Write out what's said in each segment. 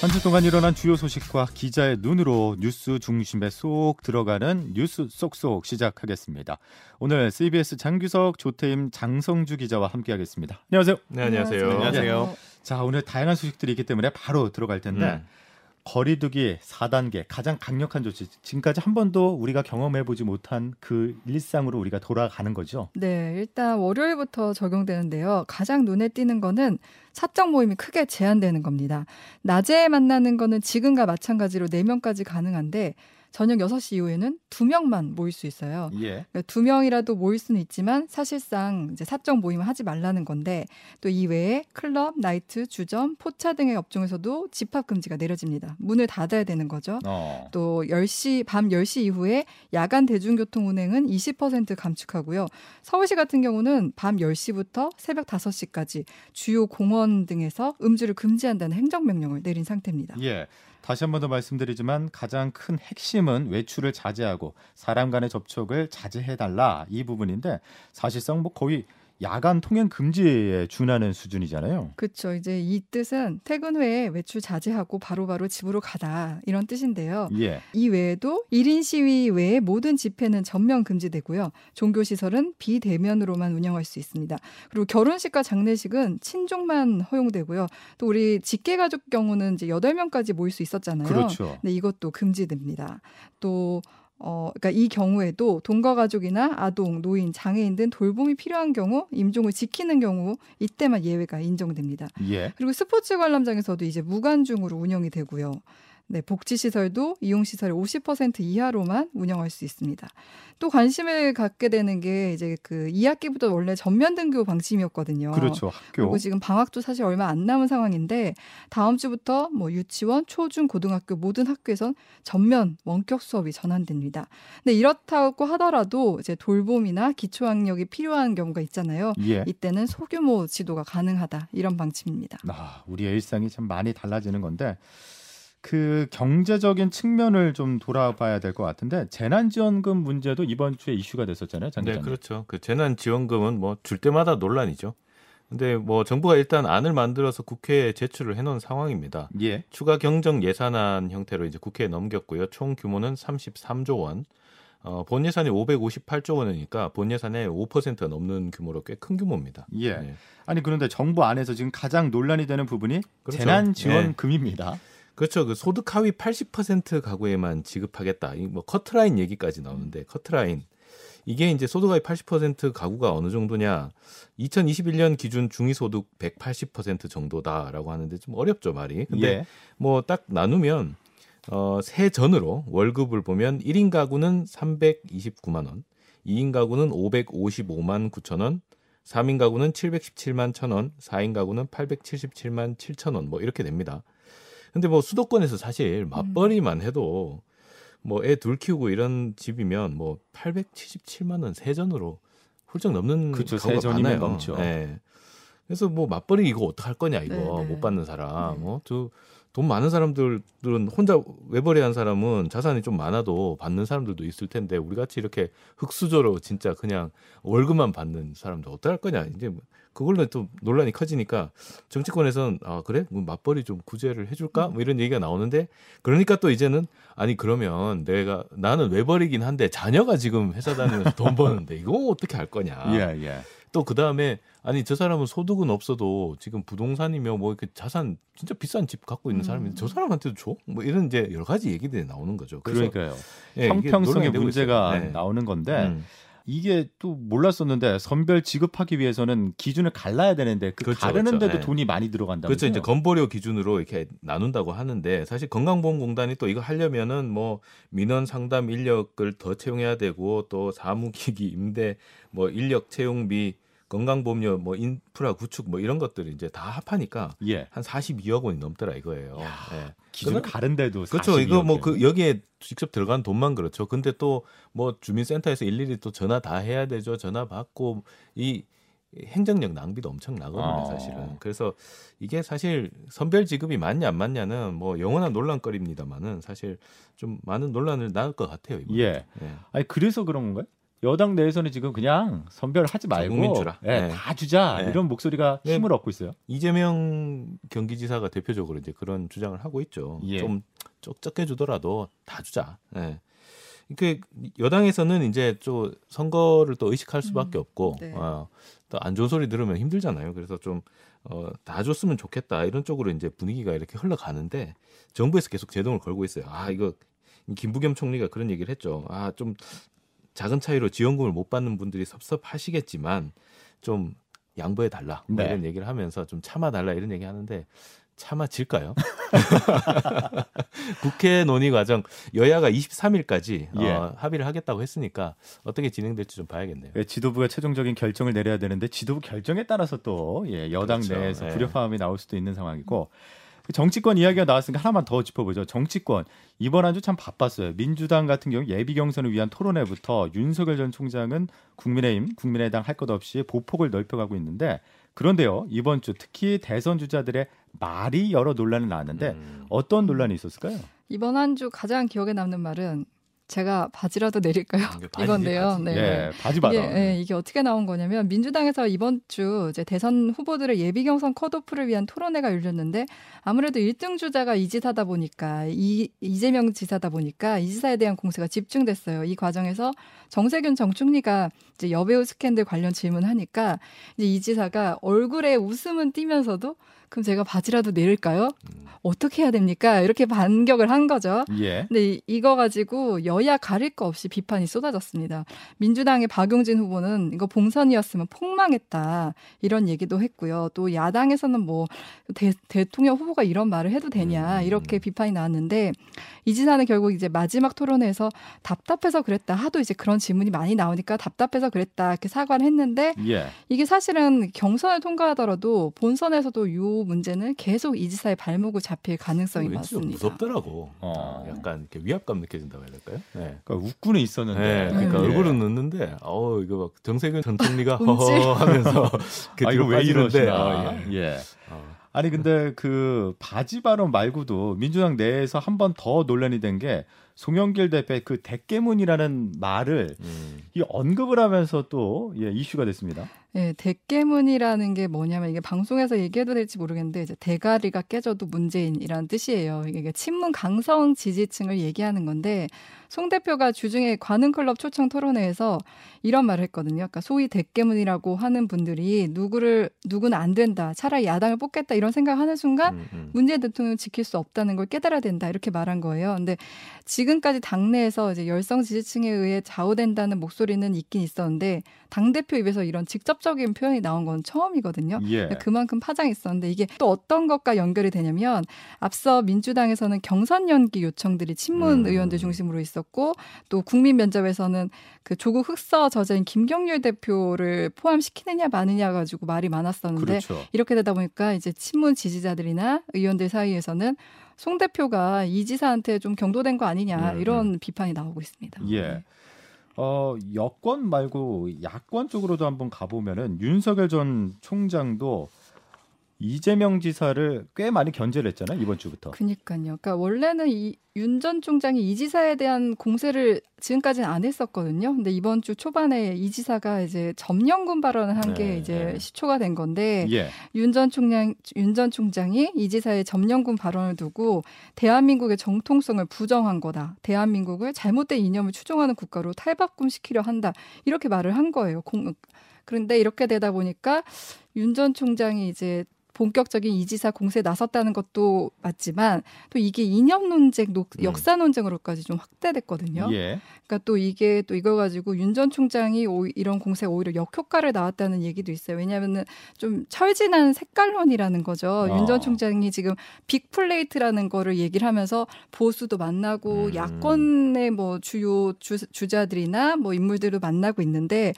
한 주 동안 일어난 주요 소식과 기자의 눈으로 뉴스 중심에 쏙 들어가는 뉴스 쏙쏙 시작하겠습니다. 오늘 CBS 장규석, 조태임, 장성주 기자와 함께하겠습니다. 안녕하세요. 네, 안녕하세요. 안녕하세요. 자, 오늘 다양한 소식들이 있기 때문에 바로 들어갈 텐데 음. 거리두기 4단계 가장 강력한 조치. 지금까지 한 번도 우리가 경험해 보지 못한 그 일상으로 우리가 돌아가는 거죠. 네, 일단 월요일부터 적용되는데요. 가장 눈에 띄는 거는 사적 모임이 크게 제한되는 겁니다. 낮에 만나는 거는 지금과 마찬가지로 4명까지 가능한데 저녁 6시 이후에는 2명만 모일 수 있어요. 예. 그러니까 두 명이라도 모일 수는 있지만 사실상 이제 사적 모임을 하지 말라는 건데 또 이외에 클럽, 나이트, 주점, 포차 등의 업종에서도 집합 금지가 내려집니다. 문을 닫아야 되는 거죠. 어. 또 10시 밤 10시 이후에 야간 대중교통 운행은 20% 감축하고요. 서울시 같은 경우는 밤 10시부터 새벽 5시까지 주요 공원 등에서 음주를 금지한다는 행정명령을 내린 상태입니다. 예. 다시 한 번 더 말씀드리지만 가장 큰 핵심은 외출을 자제하고 사람 간의 접촉을 자제해 달라 이 부분인데 사실상 뭐 거의 야간 통행 금지에 준하는 수준이잖아요. 그렇죠. 이제 이 뜻은 퇴근 후에 외출 자제하고 바로 바로 집으로 가다 이런 뜻인데요. 예. 이 외에도 1인 시위 외에 모든 집회는 전면 금지되고요. 종교 시설은 비대면으로만 운영할 수 있습니다. 그리고 결혼식과 장례식은 친족만 허용되고요. 또 우리 직계 가족 경우는 이제 8명까지 모일 수 있었잖아요. 그렇죠. 네, 이것도 금지됩니다. 또 어, 그러니까 이 경우에도 동거 가족이나 아동, 노인, 장애인 등 돌봄이 필요한 경우 임종을 지키는 경우 이때만 예외가 인정됩니다. 예. 그리고 스포츠 관람장에서도 이제 무관중으로 운영이 되고요. 네, 복지 시설도 이용 시설의 50% 이하로만 운영할 수 있습니다. 또 관심을 갖게 되는 게 이제 그 2학기부터 원래 전면 등교 방침이었거든요. 그렇죠. 학교. 그리고 지금 방학도 사실 얼마 안 남은 상황인데 다음 주부터 뭐 유치원, 초중, 고등학교 모든 학교에선 전면 원격 수업이 전환됩니다. 근데 이렇다고 하더라도 이제 돌봄이나 기초학력이 필요한 경우가 있잖아요. 예. 이때는 소규모 지도가 가능하다 이런 방침입니다. 아, 우리의 일상이 참 많이 달라지는 건데 그 경제적인 측면을 좀 돌아봐야 될 것 같은데 재난지원금 문제도 이번 주에 이슈가 됐었잖아요, 장 네, 기자님. 그렇죠. 그 재난 지원금은 뭐 줄 때마다 논란이죠. 근데 뭐 정부가 일단 안을 만들어서 국회에 제출을 해놓은 상황입니다. 예. 추가 경정 예산안 형태로 이제 국회에 넘겼고요. 총 규모는 33조 원. 어, 본 예산이 558조 원이니까 본 예산의 5%가 넘는 규모로 꽤 큰 규모입니다. 예. 네. 아니 그런데 정부 안에서 지금 가장 논란이 되는 부분이 그렇죠. 재난 지원금입니다. 그렇죠. 그 소득 하위 80% 가구에만 지급하겠다. 이뭐 커트라인 얘기까지 나오는데 커트라인 이게 이제 소득 하위 80% 가구가 어느 정도냐? 2021년 기준 중위 소득 180% 정도다라고 하는데 좀 어렵죠 말이. 근데 예. 뭐딱 나누면 어, 세 전으로 월급을 보면 1인 가구는 329만 원, 2인 가구는 555만 9천 원, 3인 가구는 717만 1천 원, 4인 가구는 877만 7천 원, 뭐 이렇게 됩니다. 근데 뭐 수도권에서 사실 맞벌이만 해도 뭐 애 둘 키우고 이런 집이면 뭐 877만 원 세전으로 훌쩍 넘는 그쵸, 세전이면 많아요. 넘죠. 예. 그래서 뭐 맞벌이 이거 어떡할 거냐 이거 네, 네. 못 받는 사람. 네. 뭐저 돈 많은 사람들은 혼자 외벌이 한 사람은 자산이 좀 많아도 받는 사람들도 있을 텐데 우리 같이 이렇게 흑수저로 진짜 그냥 월급만 받는 사람들 어떡할 거냐 이제 뭐 그걸로 또 논란이 커지니까 정치권에서는 아 그래 뭐 맞벌이 좀 구제를 해줄까 뭐 이런 얘기가 나오는데 그러니까 또 이제는 아니 그러면 내가 나는 외벌이긴 한데 자녀가 지금 회사 다니면서 돈 버는데 이거 어떻게 할 거냐 예, 예. 또그 다음에 아니 저 사람은 소득은 없어도 지금 부동산이며 뭐 이렇게 자산 진짜 비싼 집 갖고 있는 음. 사람인데 저 사람한테도 줘? 뭐 이런 이제 여러 가지 얘기들이 나오는 거죠. 그래서 그러니까요. 예, 형평성의 문제가. 네. 나오는 건데 음. 이게 또 몰랐었는데 선별 지급하기 위해서는 기준을 갈라야 되는데 그 그렇죠, 가르는데도 그렇죠. 네. 돈이 많이 들어간다고. 그렇죠. 이제 건보료 기준으로 이렇게 나눈다고 하는데 사실 건강보험공단이 또 이거 하려면은 뭐 민원 상담 인력을 더 채용해야 되고 또 사무기기 임대 뭐 인력 채용비 건강보험료 뭐 인프라 구축 뭐 이런 것들이 이제 다 합하니까 예. 한 42억 원이 넘더라 이거예요. 예. 기준 가른데도 그렇죠. 이거 뭐 42억 그 여기에 직접 들어간 돈만 그렇죠. 근데 또 뭐 주민센터에서 일일이 또 전화 다 해야 되죠. 전화 받고 이 행정력 낭비도 엄청 나거든요, 어. 사실은. 그래서 이게 사실 선별 지급이 맞냐 안 맞냐는 뭐 영원한 논란거리입니다만은 사실 좀 많은 논란을 낳을 것 같아요. 이번에. 예. 예. 아니 그래서 그런 건가요? 여당 내에서는 지금 그냥 선별하지 말고 국민 주라. 예, 네. 다 주자 네. 이런 목소리가 네. 힘을 얻고 있어요. 이재명 경기지사가 대표적으로 이제 그런 주장을 하고 있죠. 예. 좀 적게 주더라도 다 주자. 예. 그 여당에서는 이제 좀 선거를 또 의식할 수밖에 음, 없고 네. 어, 또안 좋은 소리 들으면 힘들잖아요. 그래서 좀 어, 다 줬으면 좋겠다 이런 쪽으로 이제 분위기가 이렇게 흘러가는데 정부에서 계속 제동을 걸고 있어요. 아 이거 김부겸 총리가 그런 얘기를 했죠. 아 좀 작은 차이로 지원금을 못 받는 분들이 섭섭하시겠지만 좀 양보해 달라 뭐 네. 이런 얘기를 하면서 좀 참아 달라 이런 얘기 하는데 참아질까요? 국회 논의 과정 여야가 23일까지 예. 어, 합의를 하겠다고 했으니까 어떻게 진행될지 좀 봐야겠네요. 예, 지도부가 최종적인 결정을 내려야 되는데 지도부 결정에 따라서 또 예, 여당 그렇죠. 내에서 예. 불협화음이 나올 수도 있는 상황이고 그 정치권 이야기가 나왔으니까 하나만 더 짚어보죠. 정치권 이번 한 주 참 바빴어요. 민주당 같은 경우 예비 경선을 위한 토론회부터 윤석열 전 총장은 국민의힘, 국민의당 할 것 없이 보폭을 넓혀가고 있는데 그런데요 이번 주 특히 대선 주자들의 말이 여러 논란이 나왔는데 음. 어떤 논란이 있었을까요? 이번 한 주 가장 기억에 남는 말은 제가 바지라도 내릴까요? 이게 바지지, 이건데요. 바지. 네. 예, 바지 받아. 이게, 예, 이게 어떻게 나온 거냐면 민주당에서 이번 주 이제 대선 후보들의 예비 경선 컷오프를 위한 토론회가 열렸는데 아무래도 1등 주자가 이 지사다 보니까 이 이재명 지사다 보니까 이 지사에 대한 공세가 집중됐어요. 이 과정에서 정세균 정 총리가 이제 여배우 스캔들 관련 질문하니까 이제 이 지사가 얼굴에 웃음은 띄면서도 그럼 제가 바지라도 내릴까요? 음. 어떻게 해야 됩니까? 이렇게 반격을 한 거죠. 예. 근데 이- 이거 가지고 여야 가릴 거 없이 비판이 쏟아졌습니다. 민주당의 박용진 후보는 이거 봉선이었으면 폭망했다 이런 얘기도 했고요. 또 야당에서는 뭐 대, 대통령 후보가 이런 말을 해도 되냐 음. 이렇게 비판이 나왔는데 이 지사는 결국 이제 마지막 토론회에서 답답해서 그랬다 하도 이제 그런 질문이 많이 나오니까 답답해서 그랬다 이렇게 사과를 했는데 예. 이게 사실은 경선을 통과하더라도 본선에서도 이 문제는 계속 이 지사의 발목을 잡힐 가능성이 왠지 좀 많습니다. 무섭더라고. 어. 약간 이렇게 위압감 느껴진다고 해야 될까요? 네. 그러니까 웃고는 있었는데. 네, 그러니까 네. 얼굴은 웃는데, 어우 이거 막 정세균 전 총리가. 허허 하면서 이렇게 아 이거 왜 빠지는데, 이러시나. 아, 예. 예. 어. 아니 근데 그 바지 발언 말고도 민주당 내에서 한 번 더 논란이 된 게 송영길 대표의 그 대깨문이라는 말을 음. 이 언급을 하면서 또 예, 이슈가 됐습니다. 네, 대깨문이라는 게 뭐냐면 이게 방송에서 얘기해도 될지 모르겠는데 이제 대가리가 깨져도 문재인이라는 뜻이에요. 이게 친문 강성 지지층을 얘기하는 건데 송 대표가 주중에 관흥클럽 초청 토론회에서 이런 말을 했거든요. 그러니까 소위 대깨문이라고 하는 분들이 누구를 누구는 안 된다. 차라리 야당을 뽑겠다 이런 생각하는 순간 음, 음. 문재인 대통령 지킬 수 없다는 걸 깨달아야 된다 이렇게 말한 거예요. 근데 지금까지 당내에서 이제 열성 지지층에 의해 좌우된다는 목소리는 있긴 있었는데 당 대표 입에서 이런 직접적인 표현이 나온 건 처음이거든요. 예. 그만큼 파장이 있었는데 이게 또 어떤 것과 연결이 되냐면 앞서 민주당에서는 경선 연기 요청들이 친문 음. 의원들 중심으로 있었고 또 국민 면접에서는 그 조국 흑서 저자인 김경률 대표를 포함시키느냐 마느냐 가지고 말이 많았었는데 그렇죠. 이렇게 되다 보니까 이제 친문 지지자들이나 의원들 사이에서는 송 대표가 이 지사한테 좀 경도된 거 아니냐 음, 이런 비판이 나오고 있습니다. 예. 어, 여권 말고 야권 쪽으로도 한번 가보면은 윤석열 전 총장도 이재명 지사를 꽤 많이 견제를 했잖아요 이번 주부터. 그니까요. 그러니까 원래는 이 윤 전 총장이 이 지사에 대한 공세를 지금까지는 안 했었거든요. 근데 이번 주 초반에 이 지사가 이제 점령군 발언을 한게 네, 이제 네. 시초가 된 건데 예. 윤전 총장 윤 전 총장이 이 지사의 점령군 발언을 두고 대한민국의 정통성을 부정한 거다. 대한민국을 잘못된 이념을 추종하는 국가로 탈바꿈시키려 한다. 이렇게 말을 한 거예요. 공, 그런데 이렇게 되다 보니까 윤 전 총장이 이제 본격적인 이 지사 공세에 나섰다는 것도 맞지만 또 이게 이념 논쟁, 녹- 음. 역사 논쟁으로까지 좀 확대됐거든요. 예. 그러니까 또 이게 또 이거 가지고 윤 전 총장이 오- 이런 공세 오히려 역효과를 낳았다는 얘기도 있어요. 왜냐하면은 좀 철 지난 색깔론이라는 거죠. 어. 윤 전 총장이 지금 big plate라는 거를 얘기를 하면서 보수도 만나고 음. 야권의 뭐 주요 주, 주자들이나 뭐 인물들을 만나고 있는데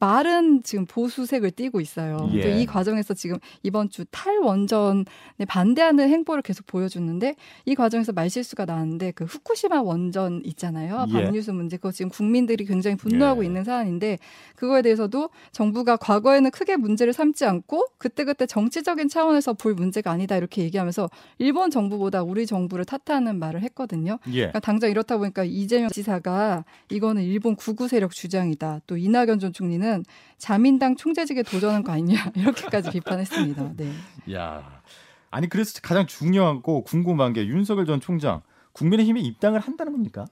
말은 지금 보수색을 띠고 있어요. 예. 이 과정에서 지금 이번 주 탈원전에 반대하는 행보를 계속 보여주는데 이 과정에서 말실수가 나왔는데 그 후쿠시마 원전 있잖아요. 예. 방류수 문제 그거 지금 국민들이 굉장히 분노하고 예. 있는 사안인데 그거에 대해서도 정부가 과거에는 크게 문제를 삼지 않고 그때그때 정치적인 차원에서 볼 문제가 아니다 이렇게 얘기하면서 일본 정부보다 우리 정부를 탓하는 말을 했거든요. 예. 그러니까 당장 이렇다 보니까 이재명 지사가 이거는 일본 구구 세력 주장이다. 또 이낙연 전 총리는 자민당 총재직에 도전한 거 아니냐 이렇게까지 비판했습니다. 네. 야. 아니 그래서 가장 중요하고 궁금한 게 윤석열 전 총장 국민의힘에 입당을 한다는 겁니까?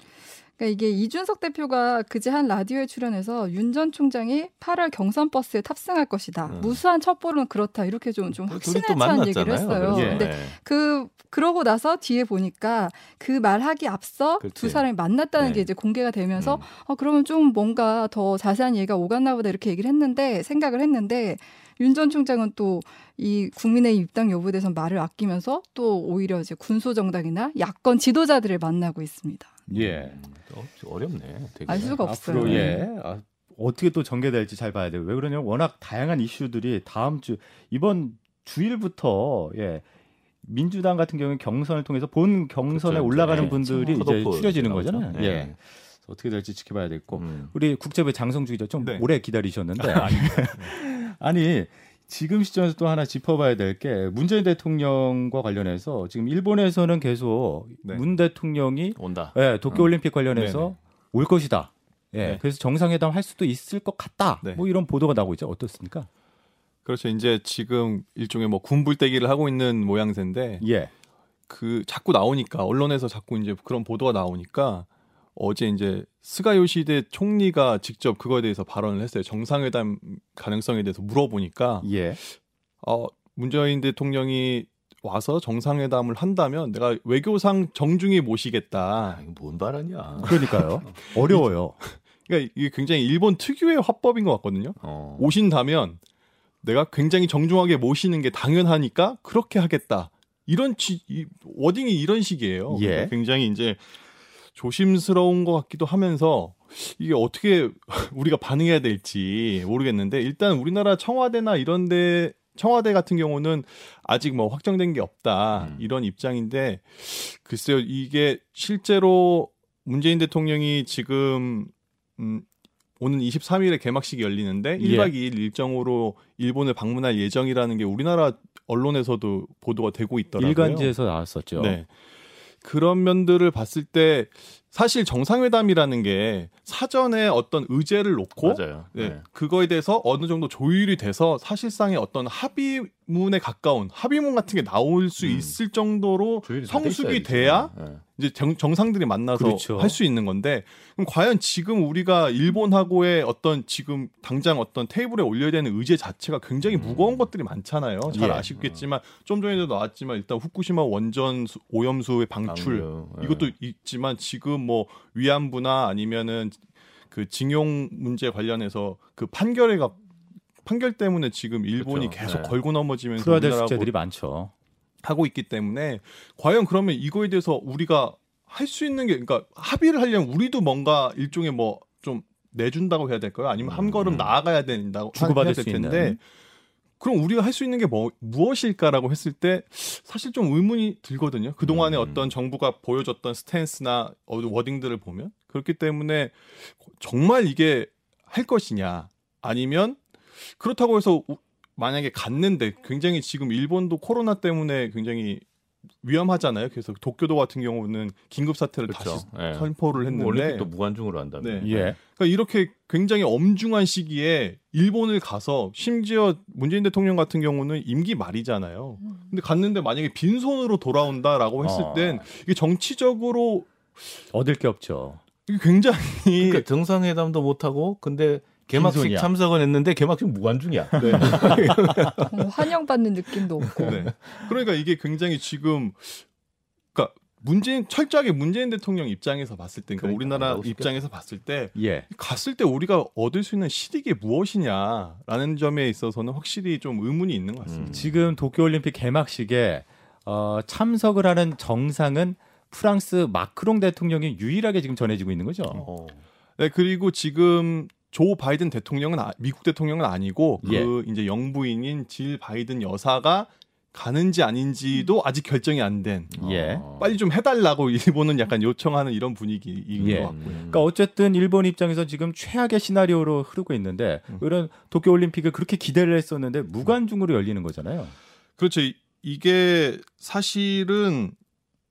그러니까 이게 이준석 대표가 그제 한 라디오에 출연해서 윤 전 총장이 8월 경선 버스에 탑승할 것이다. 음. 무수한 첩보는 그렇다. 이렇게 좀, 좀 확신에 또찬 얘기를 만났잖아요. 했어요. 예. 근데 네. 그 그러고 나서 뒤에 보니까 그 말하기 앞서 그렇지. 두 사람이 만났다는 네. 게 이제 공개가 되면서 음. 어 그러면 좀 뭔가 더 자세한 얘기가 오갔나 보다 이렇게 얘기를 했는데 생각을 했는데 윤전 총장은 또 이 국민의힘 입당 여부에 대해서 말을 아끼면서 또 오히려 이제 군소 정당이나 야권 지도자들을 만나고 있습니다. 예. 음, 어, 어렵네. 되게. 알 수가 없어요. 앞으로 네. 예. 아, 어떻게 또 전개될지 잘 봐야 돼요. 왜 그러냐면 워낙 다양한 이슈들이 다음 주 이번 주일부터 예. 민주당 같은 경우는 경선을 통해서 본 경선에 그렇죠. 올라가는 네. 분들이 이제 컷오프 추려지는. 거잖아요. 네. 예. 그래서 어떻게 될지 지켜봐야 되겠고 음. 우리 국제부 장성주 기자 좀 네. 오래 기다리셨는데 아니 지금 시점에서 또 하나 짚어봐야 될 게 문재인 대통령과 관련해서 지금 일본에서는 계속 네. 문 대통령이 온다. 예, 도쿄올림픽 관련해서 네네. 올 것이다. 예, 네. 그래서 정상회담 할 수도 있을 것 같다. 네. 뭐 이런 보도가 나오고 있죠. 어떻습니까? 그렇죠. 이제 지금 일종의 뭐 군불대기를 하고 있는 모양새인데 예, 그 자꾸 나오니까 언론에서 자꾸 이제 그런 보도가 나오니까 어제 이제 스가 요시대 총리가 직접 그거에 대해서 발언을 했어요. 정상회담 가능성에 대해서 물어보니까 예, 어 문재인 대통령이 와서 정상회담을 한다면 내가 외교상 정중히 아, 모시겠다. 이거 뭔 발언이야. 그러니까요. 어려워요. 그러니까 이게 굉장히 일본 특유의 화법인 것 같거든요. 어. 오신다면 내가 굉장히 정중하게 모시는 게 당연하니까 그렇게 하겠다. 이런 지, 이, 워딩이 이런 식이에요. 예. 굉장히 이제 조심스러운 것 같기도 하면서 이게 어떻게 우리가 반응해야 될지 모르겠는데 일단 우리나라 청와대나 이런데 청와대 같은 경우는 아직 뭐 확정된 게 없다 음. 이런 입장인데 글쎄요 이게 실제로 문재인 대통령이 지금 음, 오는 23일에 개막식이 열리는데 예. 1박 2일 일정으로 일본을 방문할 예정이라는 게 우리나라 언론에서도 보도가 되고 있더라고요. 일간지에서 나왔었죠. 네. 그런 면들을 봤을 때 사실 정상회담이라는 게 사전에 어떤 의제를 놓고. 네, 네. 그거에 대해서 어느 정도 조율이 돼서 사실상의 어떤 합의문에 가까운 합의문 같은 게 나올 수 음. 있을 정도로 성숙이. 돼야 네. 이제 정, 정상들이 만나서 그렇죠. 할수 있는 건데 그럼 과연 지금 우리가 일본하고의 어떤 지금 당장 어떤 테이블에 올려야 되는 의제 자체가 굉장히 음. 무거운 것들이 많잖아요. 잘 예. 아시겠지만 좀 전에도 나왔지만 일단 후쿠시마 원전 수- 오염수의 방출 방류, 예. 이것도 있지만 지금 뭐 위안부나 아니면은 그 징용 문제 관련해서 그 판결에 가 판결 때문에 지금 일본이 그렇죠. 계속 네. 걸고 넘어지면서 풀어야 될 숙제들이 많죠. 하고 있기 때문에 과연 그러면 이거에 대해서 우리가 할 수 있는 게 그러니까 합의를 하려면 우리도 뭔가 일종의 뭐 좀 내준다고 해야 될까요? 아니면 한 음, 걸음 음. 나아가야 된다고 주고받을 해야 될 텐데 있는. 그럼 우리가 할 수 있는 게 뭐, 무엇일까라고 했을 때 사실 좀 의문이 들거든요. 그동안에 음. 어떤 정부가 보여줬던 스탠스나 어, 워딩들을 보면 그렇기 때문에 정말 이게 할 것이냐 아니면 그렇다고 해서 우- 만약에 갔는데 굉장히 지금 일본도 코로나 때문에 굉장히 위험하잖아요. 그래서 도쿄도 같은 경우는 긴급 사태를 그렇죠. 다시 예. 선포를 했는데 올림픽도 무관중으로 한다며. 네. 예. 그러니까 이렇게 굉장히 엄중한 시기에 일본을 가서 심지어 문재인 대통령 같은 경우는 임기 말이잖아요. 근데 갔는데 만약에 빈손으로 돌아온다라고 했을 어. 땐 이게 정치적으로 얻을 게 없죠. 이게 굉장히 그러니까 정상회담도 못 하고 근데 개막식 빈손이야. 참석은 했는데 개막식 무관중이야. 네. 어, 환영받는 느낌도 없고. 네. 그러니까 이게 굉장히 지금 그러니까 문재인 철저하게 문재인 대통령 입장에서 봤을 때, 그러니까 그러니까 우리나라. 입장에서 봤을 때 예. 갔을 때 우리가 얻을 수 있는 실익이 무엇이냐라는 점에 있어서는 확실히 좀 의문이 있는 것 같습니다. 음. 지금 도쿄올림픽 개막식에 어, 참석을 하는 정상은 프랑스 마크롱 대통령이 유일하게 지금 전해지고 있는 거죠. 어. 네, 그리고 지금 조 바이든 대통령은 아- 미국 대통령은 아니고 예. 그 이제 영부인인 질 바이든 여사가 가는지 아닌지도 아직 결정이 안 된. 예. 어. 빨리 좀 해달라고 일본은 약간 요청하는 이런 분위기인 예. 것 같고요. 그러니까 어쨌든 일본 입장에서 지금 최악의 시나리오로 흐르고 있는데 음. 이런 도쿄 올림픽을 그렇게 기대를 했었는데 무관중으로 열리는 거잖아요. 그렇죠. 이- 이게 사실은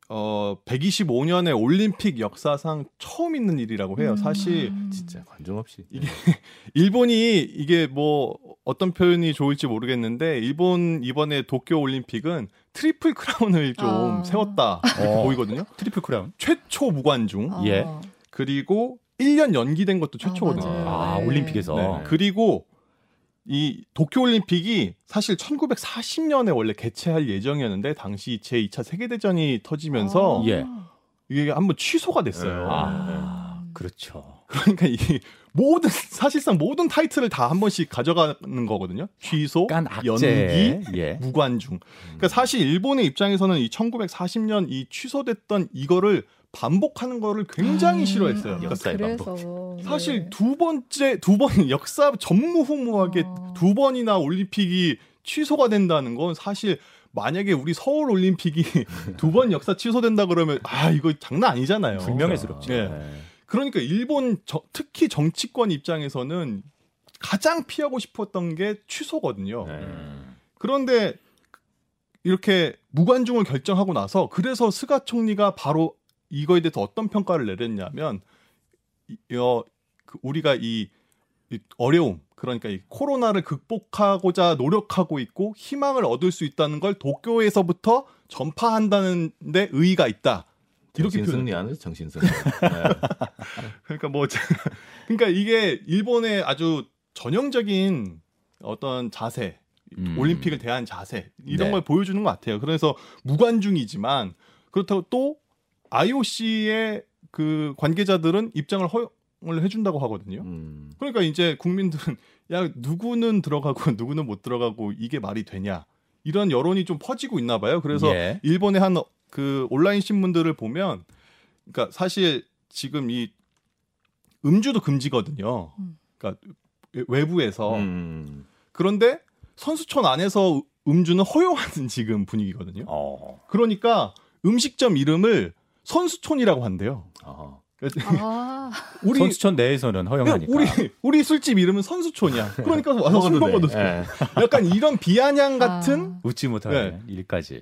어 125년의 올림픽 역사상 처음 있는 일이라고 해요. 사실 음. 진짜 관중 없이 이게 일본이 이게 뭐 어떤 표현이 좋을지 모르겠는데 일본 이번에 도쿄 올림픽은 트리플 크라운을 좀 아. 세웠다 이렇게 어. 보이거든요. 트리플 크라운. 최초 무관중 아. 예. 그리고 1년 연기된 것도 아, 최초거든요. 아, 네. 올림픽에서. 네. 그리고 이 도쿄 올림픽이 사실 1940년에 원래 개최할 예정이었는데 당시 제2차 세계 대전이 터지면서 아. 예. 이게 한번 취소가 됐어요. 네. 아, 그렇죠. 그러니까 이 모든 사실상 모든 타이틀을 다 한 번씩 가져가는 거거든요. 취소. 연기, 예. 무관중. 그러니까 사실 일본의 입장에서는 이 1940년 이 취소됐던 이거를 반복하는 거를 굉장히 아, 싫어했어요. 그러니까 역사의 그래서 사실 네. 두 번째 두 번 역사 전무후무하게 어. 두 번이나 올림픽이 취소가 된다는 건 사실 만약에 우리 서울 올림픽이 두 번 역사 취소된다 그러면 아 이거 장난 아니잖아요. 불명예스럽죠. 네. 그러니까 일본 저- 특히 정치권 입장에서는 가장 피하고 싶었던 게 취소거든요. 네. 음. 그런데 이렇게 무관중을 결정하고 나서 그래서 스가 총리가 바로 이거에 대해서 어떤 평가를 내렸냐면 이- 어, 그 우리가 이, 이 어려움 그러니까 이 코로나를 극복하고자 노력하고 있고 희망을 얻을 수 있다는 걸 도쿄에서부터 전파한다는 데 의의가 있다. 이렇게 정신 표현. 승리 안에서 정신 승리. 네. 그러니까 뭐 그러니까 이게 일본의 아주 전형적인 어떤 자세 음. 올림픽을 대한 자세 이런 네. 걸 보여주는 것 같아요. 그래서 무관중이지만 그렇다고 또 IOC의 그 관계자들은 입장을 허용을 해준다고 하거든요. 음. 그러니까 이제 국민들은 야 누구는 들어가고 누구는 못 들어가고 이게 말이 되냐 이런 여론이 좀 퍼지고 있나 봐요. 그래서 예. 일본의 한 그 온라인 신문들을 보면 그러니까 사실 지금 이 음주도 금지거든요. 음. 그러니까 외부에서 음. 그런데 선수촌 안에서 음주는 허용하는 지금 분위기거든요. 어. 그러니까 음식점 이름을 선수촌이라고 한대요. 아. 아, 우리 선수촌 내에서는 허용하니까. 우리 우리 술집 이름은 선수촌이야. 그러니까 와서 술 먹어도 돼. 예. 약간 이런 비아냥 같은 아. 웃지 못하는 네. 일까지.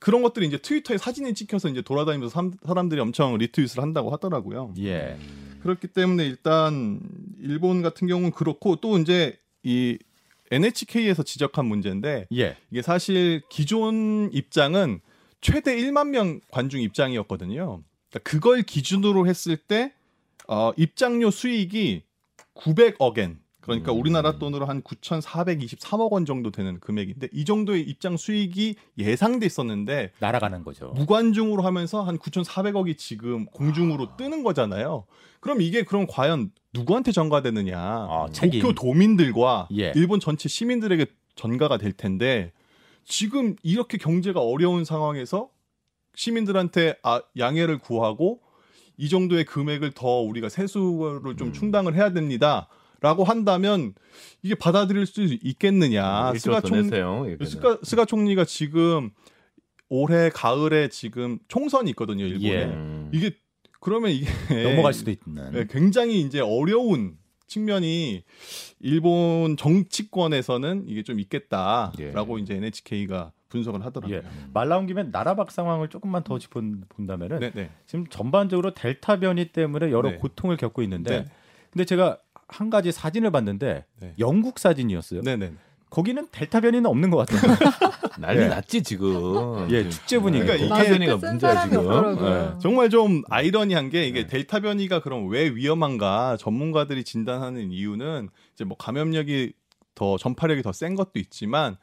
그런 것들이 이제 트위터에 사진이 찍혀서 이제 돌아다니면서 삼- 사람들이 엄청 리트윗을 한다고 하더라고요. 예. 그렇기 때문에 일단 일본 같은 경우는 그렇고 또 이제 이 NHK에서 지적한 문제인데 예. 이게 사실 기존 입장은 최대 1만 명 관중 입장이었거든요. 그러니까 그걸 기준으로 했을 때 어, 입장료 수익이 900억엔 그러니까 음. 우리나라 돈으로 한 9,423억 원 정도 되는 금액인데 이 정도의 입장 수익이 예상돼 있었는데 날아가는 거죠. 무관중으로 하면서 한 9,400억이 지금 공중으로 뜨는 거잖아요. 그럼 이게 그럼 과연 누구한테 전가되느냐? 아. 도쿄 도민들과 예. 일본 전체 시민들에게 전가가 될 텐데 지금 이렇게 경제가 어려운 상황에서 시민들한테 아, 양해를 구하고 이 정도의 금액을 더 우리가 세수를 좀 음. 충당을 해야 됩니다. 라고 한다면 이게 받아들일 수 있겠느냐. 일조 스가 더 총. 스가, 스가 총리가 지금 올해 가을에 지금 총선이 있거든요, 일본에. 예. 음. 이게 그러면 이게 넘어갈 수도 있는. 예, 굉장히 이제 어려운 측면이 일본 정치권에서는 이게 좀 있겠다라고 예. 이제 NHK가 분석을 하더라고요. 예. 말 나온 김에 나라박 상황을 조금만 더 짚어본다면은 네, 네. 지금 전반적으로 델타 변이 때문에 여러 네. 고통을 겪고 있는데 네. 근데 제가 한 가지 사진을 봤는데 네. 영국 사진이었어요. 네, 네. 거기는 델타 변이는 없는 것 같아요. 난리 예. 났지 지금. 예, 축제 분위기. 그러니까 그러니까 이게 쓴 문제야 지금. 예. 정말 좀 아이러니한 게 이게 네. 델타 변이가 그럼 왜 위험한가 전문가들이 진단하는 이유는 이제 뭐 감염력이 더 전파력이 더 센 것도 있지만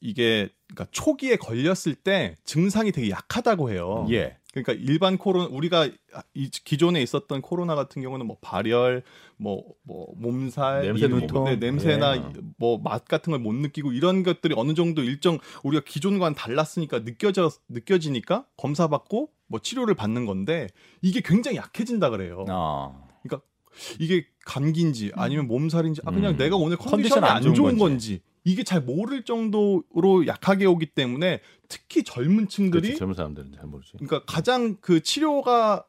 이게 그러니까 초기에 걸렸을 때 증상이 되게 약하다고 해요. 예. 그러니까 일반 코로나 우리가 이 기존에 있었던 코로나 같은 경우는 뭐 발열, 뭐 뭐 몸살, 냄새도. 네, 냄새나 예. 뭐맛 같은 걸 못 느끼고 이런 것들이 어느 정도 일정 우리가 기존과는 달랐으니까 느껴져 느껴지니까 검사 받고 뭐 치료를 받는 건데 이게 굉장히 약해진다 그래요. 아. 이게 감기인지 아니면 몸살인지 아 그냥 음. 내가 오늘 컨디션이 컨디션 안 안 좋은 좋은, 건지. 건지. 이게 잘 모를 정도로 약하게 오기 때문에 특히 젊은 층들이 그렇지, 젊은 사람들은 잘 모르지. 그러니까 가장 그 치료가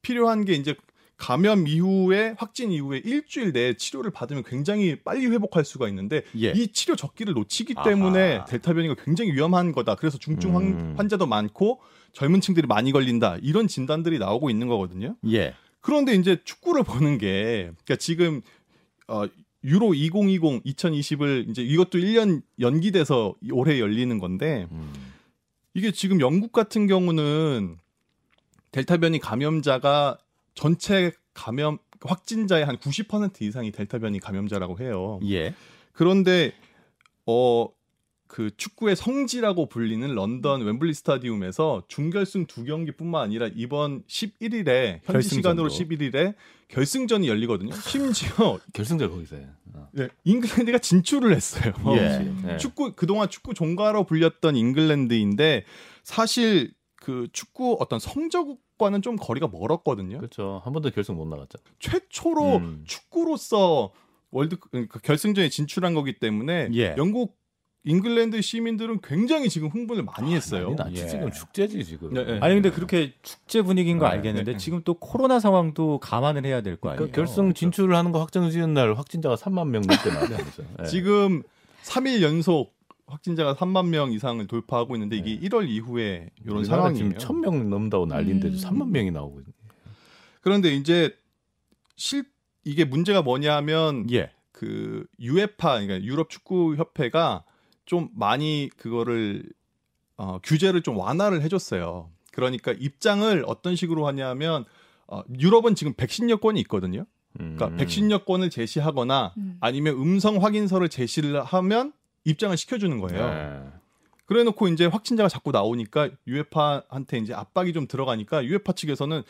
필요한 게 이제 감염 이후에 확진 이후에 일주일 내에 치료를 받으면 굉장히 빨리 회복할 수가 있는데 예. 이 치료 적기를 놓치기 아하. 때문에 델타 변이가 굉장히 위험한 거다. 그래서 중증 환- 음. 환자도 많고 젊은 층들이 많이 걸린다. 이런 진단들이 나오고 있는 거거든요. 예. 그런데 이제 축구를 보는 게 그러니까 지금 어 유로 2020 2020을 이제 이것도 1년 연기돼서 올해 열리는 건데 음. 이게 지금 영국 같은 경우는 델타 변이 감염자가 전체 감염 확진자의 한 90% 이상이 델타 변이 감염자라고 해요. 예. 그런데 어 그 축구의 성지라고 불리는 런던 웸블리 스타디움에서 중결승 두 경기뿐만 아니라 이번 11일에 현지 결승전도. 시간으로 11일에 결승전이 열리거든요. 심지어 결승전 거기서 해. 어. 네, 잉글랜드가 진출을 했어요. 예. 네. 축구 그동안 축구 종가로 불렸던 잉글랜드인데 사실 그 축구 어떤 성적과는 좀 거리가 멀었거든요. 그렇죠. 한 번도 결승 못 나갔죠. 최초로 음. 축구로서 월드 그러니까 결승전에 진출한 거기 때문에 예. 영국 잉글랜드 시민들은 굉장히 지금 흥분을 많이 했어요. 난리 났지. 예. 지금 축제지 지금. 네, 네. 아니 근데 그렇게 축제 분위기인 거 네, 알겠는데 네. 지금 또 코로나 상황도 감안을 해야 될 거 아니에요. 그러니까 결승 진출을 하는 거 확정 지은 날 확진자가 3만 명 넘게 나왔죠. 네. 지금 3일 연속 확진자가 3만 명 이상을 돌파하고 있는데 이게 1월 이후에 이런 상황이에요. 지금 1,000명 넘는다고 난리인데도 음. 3만 명이 나오고 있네. 그런데 이제 실 이게 문제가 뭐냐면 예. 그 유에파 그러니까 유럽 축구 협회가 좀 많이 그거를 어, 규제를 좀 완화를 해줬어요. 그러니까 입장을 어떤 식으로 하냐면 어, 유럽은 지금 백신 여권이 있거든요. 그러니까 음. 백신 여권을 제시하거나 음. 아니면 음성 확인서를 제시를 하면 입장을 시켜주는 거예요. 네. 그래놓고 이제 확진자가 자꾸 나오니까 유에파한테 이제 압박이 좀 들어가니까 유에파 측에서는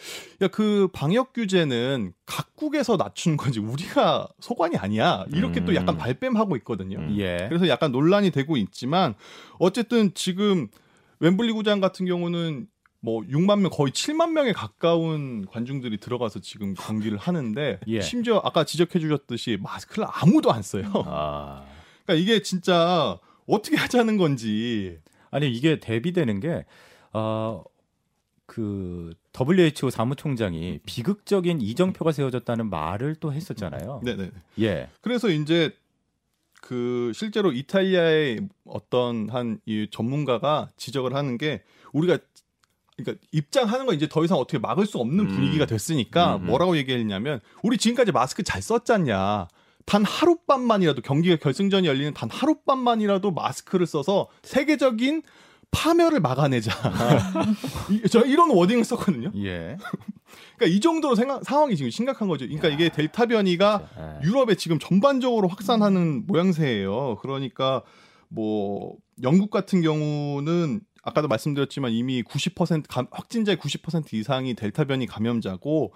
야 그 방역 규제는 각국에서 낮춘 거지 우리가 소관이 아니야 이렇게 또 약간 음. 발뺌하고 있거든요. 음. 예. 그래서 약간 논란이 되고 있지만 어쨌든 지금 웸블리 구장 같은 경우는 뭐 6만 명 거의 7만 명에 가까운 관중들이 들어가서 지금 경기를 하는데 예. 심지어 아까 지적해 주셨듯이 마스크를 아무도 안 써요. 아. 그러니까 이게 진짜 어떻게 하자는 건지 아니 이게 대비되는 게 어, 그 WHO 사무총장이 비극적인 이정표가 세워졌다는 말을 또 했었잖아요. 네네. 예. 그래서 이제 그 실제로 이탈리아의 어떤 한 이 전문가가 지적을 하는 게 우리가 그러니까 입장하는 거 이제 더 이상 어떻게 막을 수 없는 음. 분위기가 됐으니까 음, 음. 뭐라고 얘기했냐면 우리 지금까지 마스크 잘 썼잖냐. 단 하룻밤만이라도 경기가 결승전이 열리는 단 하룻밤만이라도 마스크를 써서 세계적인 파멸을 막아내자. 이- 저 이런 워딩을 썼거든요. 예. 그러니까 이 정도로 생각, 상황이 지금 심각한 거죠. 그러니까 이게 델타 변이가 예. 유럽에 지금 전반적으로 확산하는 모양새예요. 그러니까 뭐 영국 같은 경우는 아까도 말씀드렸지만 이미 90% 감- 확진자의 90% 이상이 델타 변이 감염자고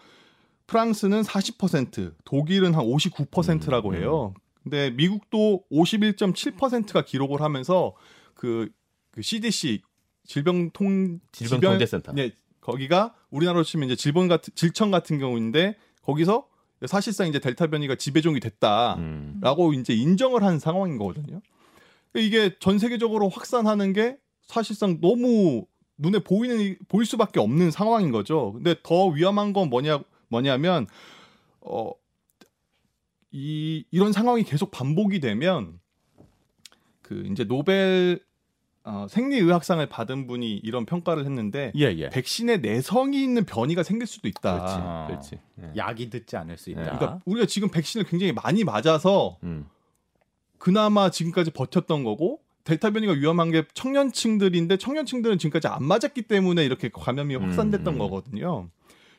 프랑스는 40%, 독일은 한 59%라고 음, 해요. 근데 미국도 51.7%가 기록을 하면서 그, 그 CDC 질병통 질병통제센터. 네, 거기가 우리나라로 치면 이제 질병 같은 질청 같은 경우인데 거기서 사실상 이제 델타 변이가 지배종이 됐다라고 음. 이제 인정을 한 상황인 거거든요. 이게 전 세계적으로 확산하는 게 사실상 너무 눈에 보이는 보일 수밖에 없는 상황인 거죠. 근데 더 위험한 건 뭐냐 뭐냐면 어 이 이런 상황이 계속 반복이 되면 그 이제 노벨 어, 생리의학상을 받은 분이 이런 평가를 했는데 예, 예. 백신에 내성이 있는 변이가 생길 수도 있다. 그렇지. 아. 그렇지. 예. 약이 듣지 않을 수 있다. 그러니까 우리가 지금 백신을 굉장히 많이 맞아서 음. 그나마 지금까지 버텼던 거고 델타 변이가 위험한 게 청년층들인데 청년층들은 지금까지 안 맞았기 때문에 이렇게 감염이 확산됐던 음. 거거든요.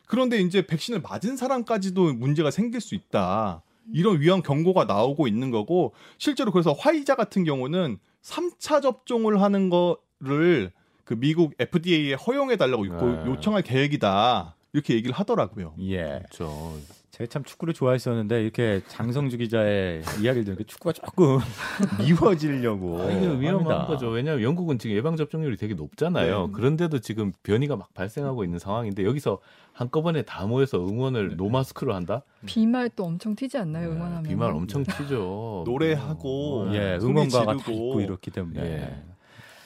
그런데 이제 백신을 맞은 사람까지도 문제가 생길 수 있다. 이런 위험 경고가 나오고 있는 거고 실제로 그래서 화이자 같은 경우는 3차 접종을 하는 거를 그 미국 FDA에 허용해 달라고 네. 요청할 계획이다. 이렇게 얘기를 하더라고요. 예. 그렇죠. 제가 참 축구를 좋아했었는데 이렇게 장성주 기자의 이야기를 들으니까 축구가 조금 미워지려고 아, 이게 위험한 합니다. 거죠. 왜냐하면 영국은 지금 예방 접종률이 되게 높잖아요. 네. 그런데도 지금 변이가 막 발생하고 있는 상황인데 여기서 한꺼번에 다 모여서 응원을 네. 노마스크로 한다? 비말 또 엄청 튀지 않나요? 네, 응원하면. 비말 엄청 튀죠. 노래하고 어, 예, 응원가가 다. 있고 이렇기 때문에 예.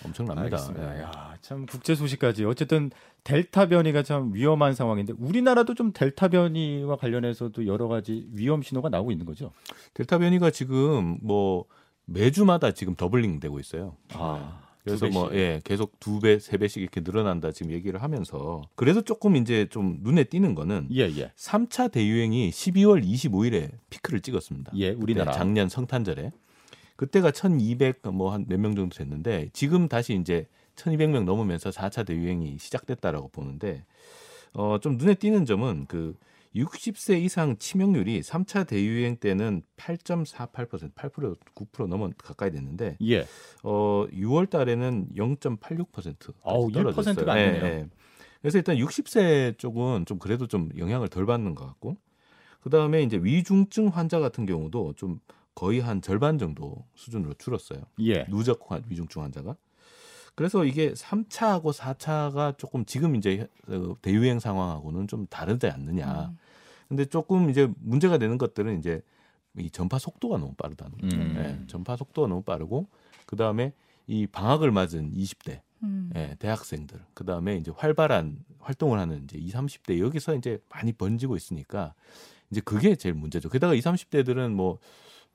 엄청납니다. 알겠습니다. 예. 야, 참 국제 소식까지 어쨌든 델타 변이가 참 위험한 상황인데 우리나라도 좀 델타 변이와 관련해서도 여러 가지 위험 신호가 나오고 있는 거죠. 델타 변이가 지금 뭐 매주마다 지금 doubling 되고 있어요. 아, 그래서 두 뭐. 예, 계속 두 배, 세 배씩 이렇게 늘어난다 지금 얘기를 하면서 그래도 조금 이제 좀 눈에 띄는 거는 예, 예. 3차 대유행이 12월 25일에 피크를 찍었습니다. 예, 우리나라. 네, 작년 성탄절에 그때가 1,200 뭐 한 몇 명 정도 됐는데 지금 다시 이제 1,200명 넘으면서 4차 대유행이 시작됐다라고 보는데 어 좀 눈에 띄는 점은 그 60세 이상 치명률이 3차 대유행 때는 8.48% 8% 9% 넘어 가까이 됐는데 예. 어 6월 달에는 0.86% 어우, 1%가안 되네요. 그래서 일단 60세 쪽은 좀 그래도 좀 영향을 덜 받는 것 같고 그다음에 이제 위중증 환자 같은 경우도 좀 거의 한 절반 정도 수준으로 줄었어요. 예. 누적 환- 위중증 환자가. 그래서 이게 3차하고 4차가 조금 지금 이제 어, 대유행 상황하고는 좀 다르지 않느냐. 음. 근데 조금 이제 문제가 되는 것들은 이제 이 전파 속도가 너무 빠르다는 거죠. 음. 예, 전파 속도가 너무 빠르고 그 다음에 이 방학을 맞은 20대 음. 예, 대학생들 그 다음에 이제 활발한 활동을 하는 이제 20, 30대 여기서 이제 많이 번지고 있으니까 이제 그게 제일 문제죠. 게다가 20, 30대들은 뭐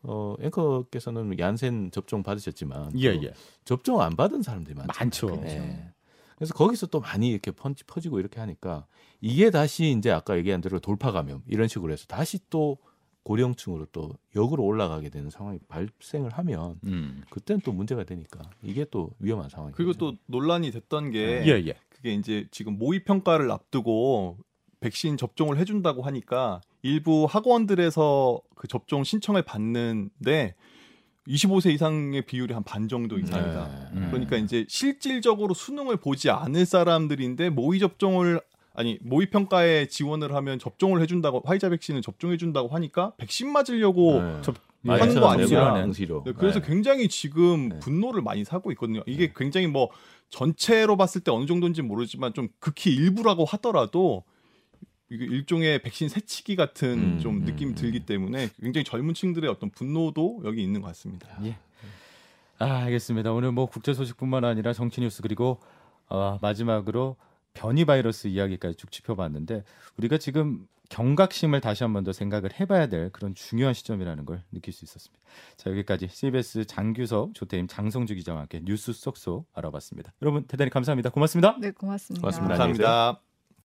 어, 앵커께서는 얀센 접종 받으셨지만 예, 또 예. 접종 안 받은 사람들이 많죠. 많죠. 예. 그래서 거기서 또 많이 이렇게 펀치 퍼지고 이렇게 하니까 이게 다시 이제 아까 얘기한 대로 돌파 감염 이런 식으로 해서 다시 또 고령층으로 또 역으로 올라가게 되는 상황이 발생을 하면 음. 그때는 또 문제가 되니까 이게 또 위험한 상황이죠. 그리고 또 논란이 됐던 게 예, 예. 그게 이제 지금 모의 평가를 앞두고 백신 접종을 해준다고 하니까 일부 학원들에서 그 접종 신청을 받는데 25세 이상의 비율이 한 반 정도 이상이다. 네. 음. 그러니까 이제 실질적으로 수능을 보지 않을 사람들인데 모의 접종을 아니 모의 평가에 지원을 하면 접종을 해준다고 화이자 백신을 접종해준다고 하니까 백신 맞으려고 네. 접- 하는 거 아니냐. 응시로. 네, 그래서 네. 굉장히 지금 네. 분노를 많이 사고 있거든요. 이게 굉장히 뭐 전체로 봤을 때 어느 정도인지 모르지만 좀 극히 일부라고 하더라도 일종의 백신 새치기 같은 음, 좀 음, 느낌이 음. 들기 때문에 굉장히 젊은 층들의 어떤 분노도 여기 있는 것 같습니다. 예. 아, 알겠습니다. 오늘 뭐 국제 소식뿐만 아니라 정치 뉴스 그리고 어, 마지막으로 변이 바이러스 이야기까지 쭉 짚어봤는데 우리가 지금 경각심을 다시 한번 더 생각을 해봐야 될 그런 중요한 시점이라는 걸 느낄 수 있었습니다. 자 여기까지 CBS 장규석 조태임 장성주 기자와 함께 뉴스 쏙쏙 알아봤습니다. 여러분 대단히 감사합니다. 고맙습니다. 네, 고맙습니다. 고맙습니다. 계세요. 감사합니다.